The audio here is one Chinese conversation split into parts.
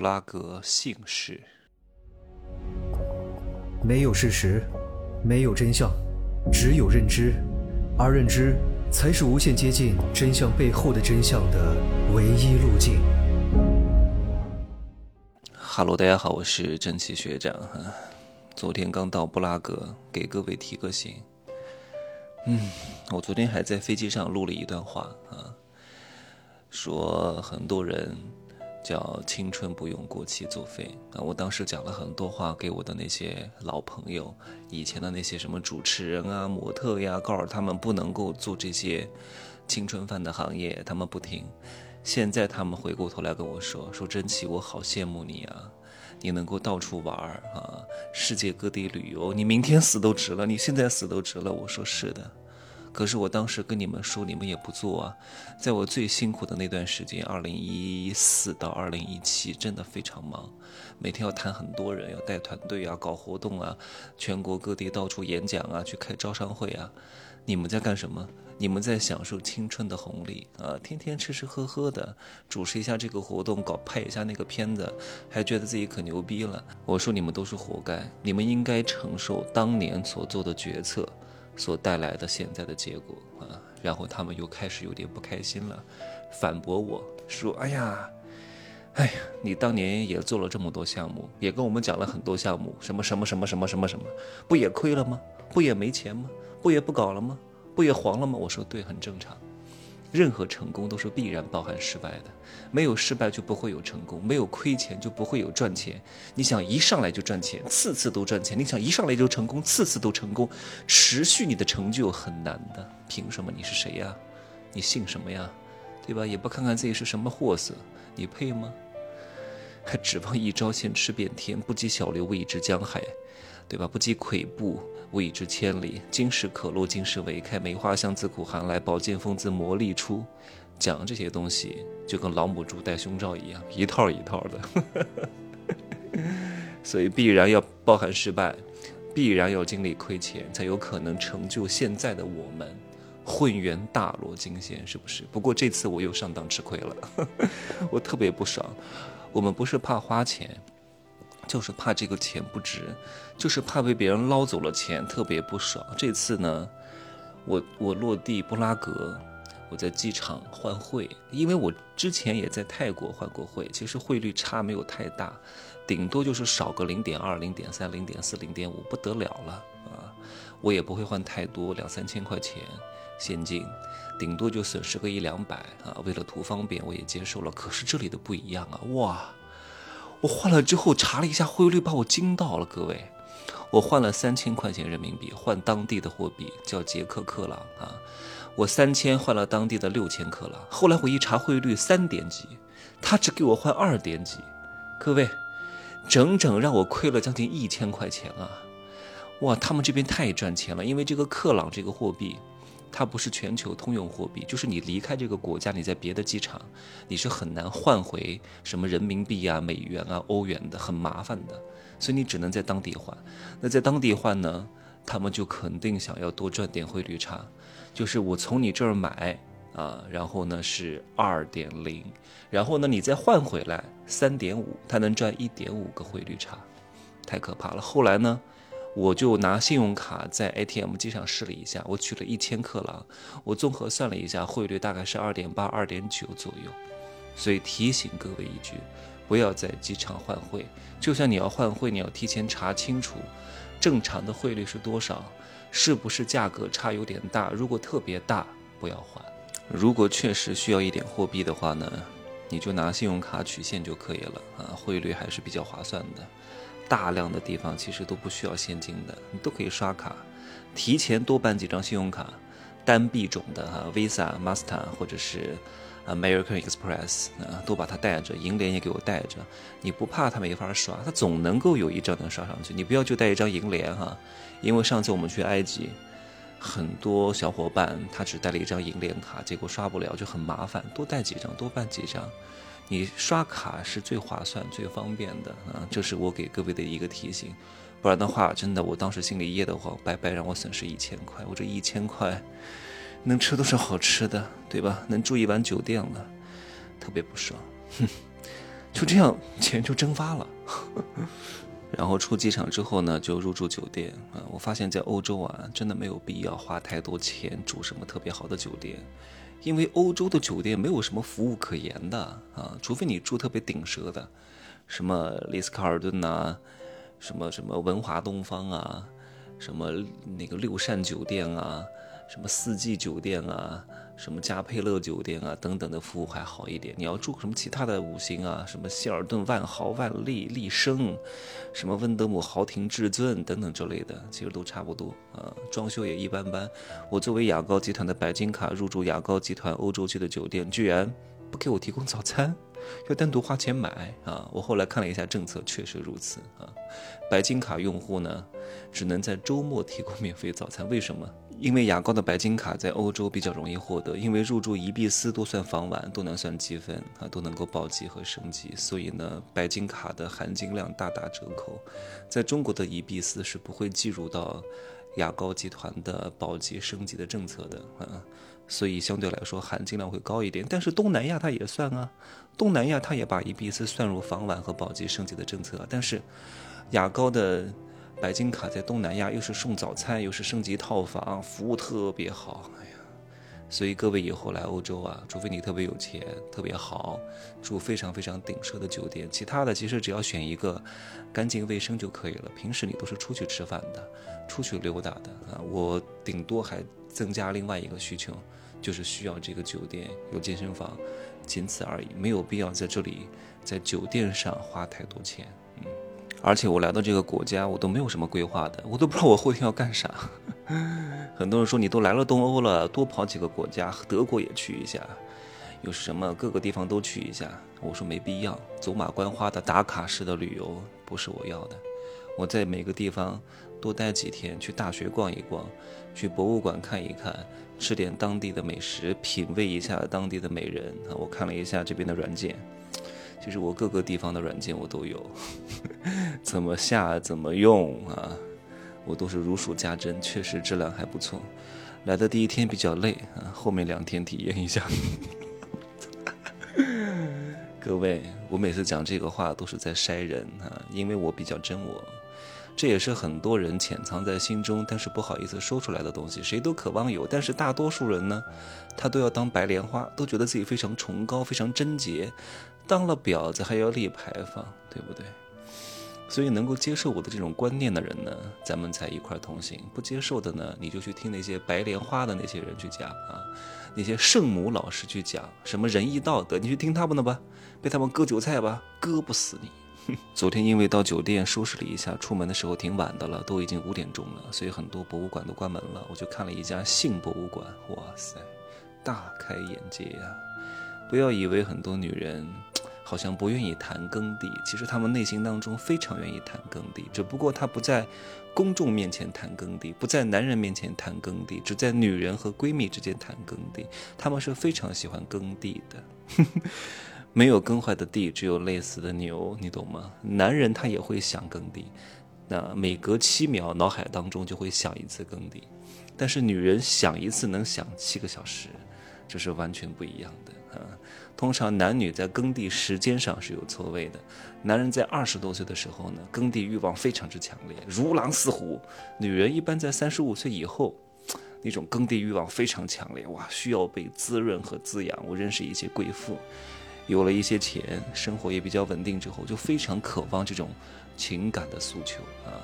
布拉格姓氏。没有事实，没有真相，只有认知，而认知才是无限接近真相背后的真相的唯一路径。哈喽，大家好，我是真奇学长哈。昨天刚到布拉格，给各位提个醒。嗯，我昨天还在飞机上录了一段话啊，说很多人。叫青春不用过期作废啊！我当时讲了很多话给我的那些老朋友，以前的那些什么主持人啊、模特呀，告诉他们不能够做这些青春饭的行业，他们不听。现在他们回过头来跟我说：“说真奇，我好羡慕你啊，你能够到处玩啊，世界各地旅游，你明天死都值了，你现在死都值了。”我说：“是的。”可是我当时跟你们说，你们也不做啊。在我最辛苦的那段时间，二零一四到二零一七，真的非常忙，每天要谈很多人，要带团队啊，搞活动啊，全国各地到处演讲啊，去开招商会啊。你们在干什么？你们在享受青春的红利啊，天天吃吃喝喝的，主持一下这个活动，搞拍一下那个片子，还觉得自己可牛逼了。我说你们都是活该，你们应该承受当年所做的决策。所带来的现在的结果啊，然后他们又开始有点不开心了，反驳我说：“哎呀，哎呀，你当年也做了这么多项目，也跟我们讲了很多项目，什么什么什么什么什么什么，不也亏了吗？不也没钱吗？不也不搞了吗？不也黄了吗？”我说：“对，很正常。”任何成功都是必然包含失败的，没有失败就不会有成功，没有亏钱就不会有赚钱。你想一上来就赚钱，次次都赚钱；你想一上来就成功，次次都成功，持续你的成就很难的。凭什么？你是谁呀？你姓什么呀？对吧？也不看看自己是什么货色，你配吗？还指望一朝先吃遍天，不及小流未知江海，对吧？不及跬步。未至千里，今时可落，今时未开。梅花香自苦寒来，宝剑锋自磨砺出。讲这些东西就跟老母猪戴胸罩一样，一套一套的。所以必然要包含失败，必然要经历亏钱，才有可能成就现在的我们。混元大罗金仙是不是？不过这次我又上当吃亏了，我特别不爽。我们不是怕花钱。就是怕这个钱不值，就是怕被别人捞走了钱，特别不爽。这次呢，我我落地布拉格，我在机场换汇，因为我之前也在泰国换过汇，其实汇率差没有太大，顶多就是少个零点二、零点三、零点四、零点五，不得了了啊！我也不会换太多，两三千块钱现金，顶多就损失个一两百啊。为了图方便，我也接受了。可是这里的不一样啊，哇！我换了之后查了一下汇率，把我惊到了。各位，我换了三千块钱人民币换当地的货币，叫捷克克朗啊。我三千换了当地的六千克朗。后来我一查汇率三点几，他只给我换二点几。各位，整整让我亏了将近一千块钱啊！哇，他们这边太赚钱了，因为这个克朗这个货币。它不是全球通用货币，就是你离开这个国家，你在别的机场，你是很难换回什么人民币啊、美元啊、欧元的，很麻烦的，所以你只能在当地换。那在当地换呢，他们就肯定想要多赚点汇率差，就是我从你这儿买啊，然后呢是二点零，然后呢你再换回来三点五，他能赚一点五个汇率差，太可怕了。后来呢？我就拿信用卡在 ATM 机上试了一下，我取了一千克朗，我综合算了一下，汇率大概是二点八、二点九左右。所以提醒各位一句，不要在机场换汇。就算你要换汇，你要提前查清楚正常的汇率是多少，是不是价格差有点大？如果特别大，不要换。如果确实需要一点货币的话呢，你就拿信用卡取现就可以了啊，汇率还是比较划算的。大量的地方其实都不需要现金的，你都可以刷卡，提前多办几张信用卡，单币种的哈，Visa、Master 或者是 American Express 啊，都把它带着，银联也给我带着。你不怕它没法刷，它总能够有一张能刷上去。你不要就带一张银联哈，因为上次我们去埃及，很多小伙伴他只带了一张银联卡，结果刷不了就很麻烦，多带几张，多办几张。你刷卡是最划算、最方便的啊！这是我给各位的一个提醒，不然的话，真的我当时心里噎得慌，白白让我损失一千块。我这一千块能吃多少好吃的，对吧？能住一晚酒店了，特别不爽。哼，就这样钱就蒸发了。然后出机场之后呢，就入住酒店啊。我发现，在欧洲啊，真的没有必要花太多钱住什么特别好的酒店，因为欧洲的酒店没有什么服务可言的啊，除非你住特别顶奢的，什么丽思卡尔顿呐，什么什么文华东方啊，什么那个六善酒店啊，什么四季酒店啊。什么嘉佩乐酒店啊等等的服务还好一点，你要住什么其他的五星啊，什么希尔顿、万豪、万丽、丽笙，什么温德姆豪庭、至尊等等之类的，其实都差不多啊，装修也一般般。我作为雅高集团的白金卡入住雅高集团欧洲区的酒店，居然不给我提供早餐，要单独花钱买啊！我后来看了一下政策，确实如此啊。白金卡用户呢，只能在周末提供免费早餐，为什么？因为雅高的白金卡在欧洲比较容易获得，因为入住伊比斯都算房晚，都能算积分啊，都能够保级和升级，所以呢，白金卡的含金量大打折扣。在中国的伊比斯是不会计入到雅高集团的保级升级的政策的啊，所以相对来说含金量会高一点。但是东南亚它也算啊，东南亚它也把伊比斯算入房晚和保级升级的政策，但是雅高的。白金卡在东南亚又是送早餐，又是升级套房，服务特别好。哎呀，所以各位以后来欧洲啊，除非你特别有钱、特别好，住非常非常顶奢的酒店，其他的其实只要选一个干净卫生就可以了。平时你都是出去吃饭的，出去溜达的啊。我顶多还增加另外一个需求，就是需要这个酒店有健身房，仅此而已，没有必要在这里在酒店上花太多钱。而且我来到这个国家，我都没有什么规划的，我都不知道我后天要干啥。很多人说你都来了东欧了，多跑几个国家，德国也去一下，有什么各个地方都去一下。我说没必要，走马观花的打卡式的旅游不是我要的。我在每个地方多待几天，去大学逛一逛，去博物馆看一看，吃点当地的美食，品味一下当地的美人啊。我看了一下这边的软件。其实我各个地方的软件我都有，怎么下怎么用啊，我都是如数家珍，确实质量还不错。来的第一天比较累啊，后面两天体验一下。各位，我每次讲这个话都是在筛人啊，因为我比较真我。这也是很多人潜藏在心中，但是不好意思说出来的东西。谁都渴望有，但是大多数人呢，他都要当白莲花，都觉得自己非常崇高、非常贞洁。当了婊子还要立牌坊，对不对？所以能够接受我的这种观念的人呢，咱们才一块同行；不接受的呢，你就去听那些白莲花的那些人去讲啊，那些圣母老师去讲什么仁义道德，你去听他们的吧，被他们割韭菜吧，割不死你。昨天因为到酒店收拾了一下，出门的时候挺晚的了，都已经五点钟了，所以很多博物馆都关门了。我就看了一家性博物馆，哇塞，大开眼界呀！不要以为很多女人好像不愿意谈耕地，其实她们内心当中非常愿意谈耕地，只不过她不在公众面前谈耕地，不在男人面前谈耕地，只在女人和闺蜜之间谈耕地。她们是非常喜欢耕地的。没有耕坏的地，只有累死的牛，你懂吗？男人他也会想耕地，那每隔七秒脑海当中就会想一次耕地，但是女人想一次能想七个小时，这是完全不一样的啊。通常男女在耕地时间上是有错位的，男人在二十多岁的时候呢，耕地欲望非常之强烈，如狼似虎；女人一般在三十五岁以后，那种耕地欲望非常强烈，哇，需要被滋润和滋养。我认识一些贵妇。有了一些钱，生活也比较稳定之后，就非常渴望这种情感的诉求啊，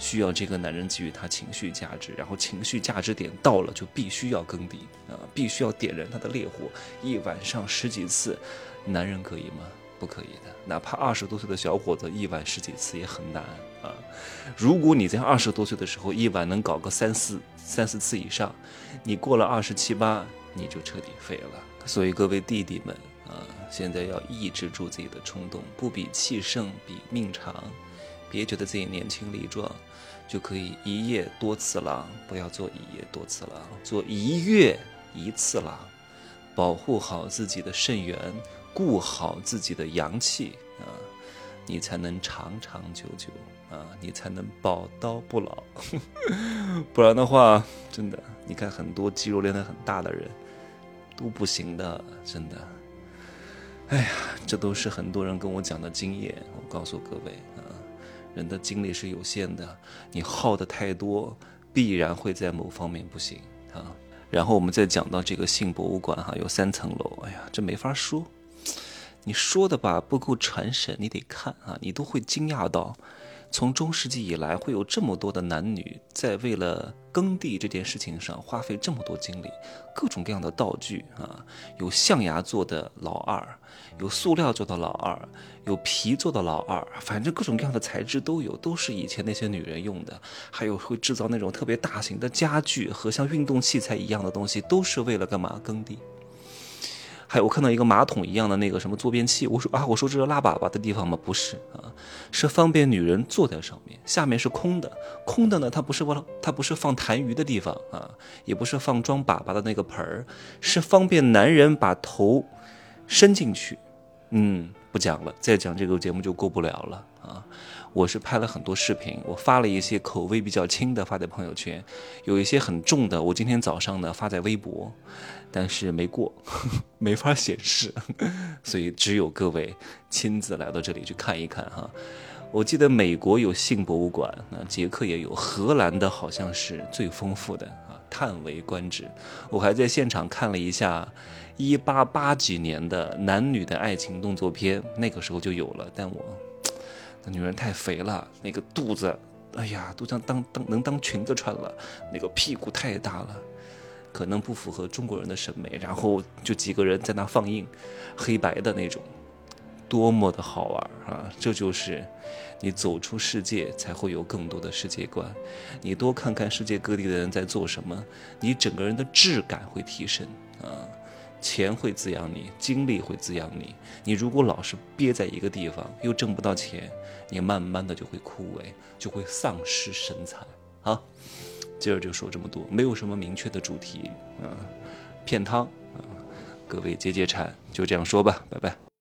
需要这个男人给予他情绪价值，然后情绪价值点到了，就必须要耕地啊，必须要点燃他的烈火，一晚上十几次，男人可以吗？不可以的，哪怕二十多岁的小伙子一晚十几次也很难啊。如果你在二十多岁的时候一晚能搞个三四三四次以上，你过了二十七八，你就彻底废了。所以各位弟弟们。啊，现在要抑制住自己的冲动，不比气盛，比命长。别觉得自己年轻力壮，就可以一夜多次郎。不要做一夜多次郎，做一月一次郎。保护好自己的肾源，顾好自己的阳气啊，你才能长长久久啊，你才能宝刀不老。不然的话，真的，你看很多肌肉练得很大的人，都不行的，真的。哎呀，这都是很多人跟我讲的经验。我告诉各位啊，人的精力是有限的，你耗的太多，必然会在某方面不行啊。然后我们再讲到这个性博物馆哈，有三层楼，哎呀，这没法说。你说的吧不够传神，你得看啊，你都会惊讶到。从中世纪以来，会有这么多的男女在为了耕地这件事情上花费这么多精力，各种各样的道具啊，有象牙做的老二，有塑料做的老二，有皮做的老二，反正各种各样的材质都有，都是以前那些女人用的。还有会制造那种特别大型的家具和像运动器材一样的东西，都是为了干嘛？耕地。还有我看到一个马桶一样的那个什么坐便器，我说啊，我说这是拉粑粑的地方吗？不是啊，是方便女人坐在上面，下面是空的。空的呢，它不是放它不是放痰盂的地方啊，也不是放装粑粑的那个盆儿，是方便男人把头伸进去。嗯，不讲了，再讲这个节目就过不了了啊。我是拍了很多视频，我发了一些口味比较轻的发在朋友圈，有一些很重的，我今天早上呢发在微博，但是没过，没法显示，所以只有各位亲自来到这里去看一看哈。我记得美国有性博物馆，那捷克也有，荷兰的好像是最丰富的啊，叹为观止。我还在现场看了一下一八八几年的男女的爱情动作片，那个时候就有了，但我。女人太肥了，那个肚子，哎呀，都像当当能当裙子穿了。那个屁股太大了，可能不符合中国人的审美。然后就几个人在那放映，黑白的那种，多么的好玩啊！这就是你走出世界才会有更多的世界观。你多看看世界各地的人在做什么，你整个人的质感会提升啊。钱会滋养你，精力会滋养你。你如果老是憋在一个地方，又挣不到钱，你慢慢的就会枯萎，就会丧失神采。好，今儿就说这么多，没有什么明确的主题啊，片汤啊，各位解解馋，就这样说吧，拜拜。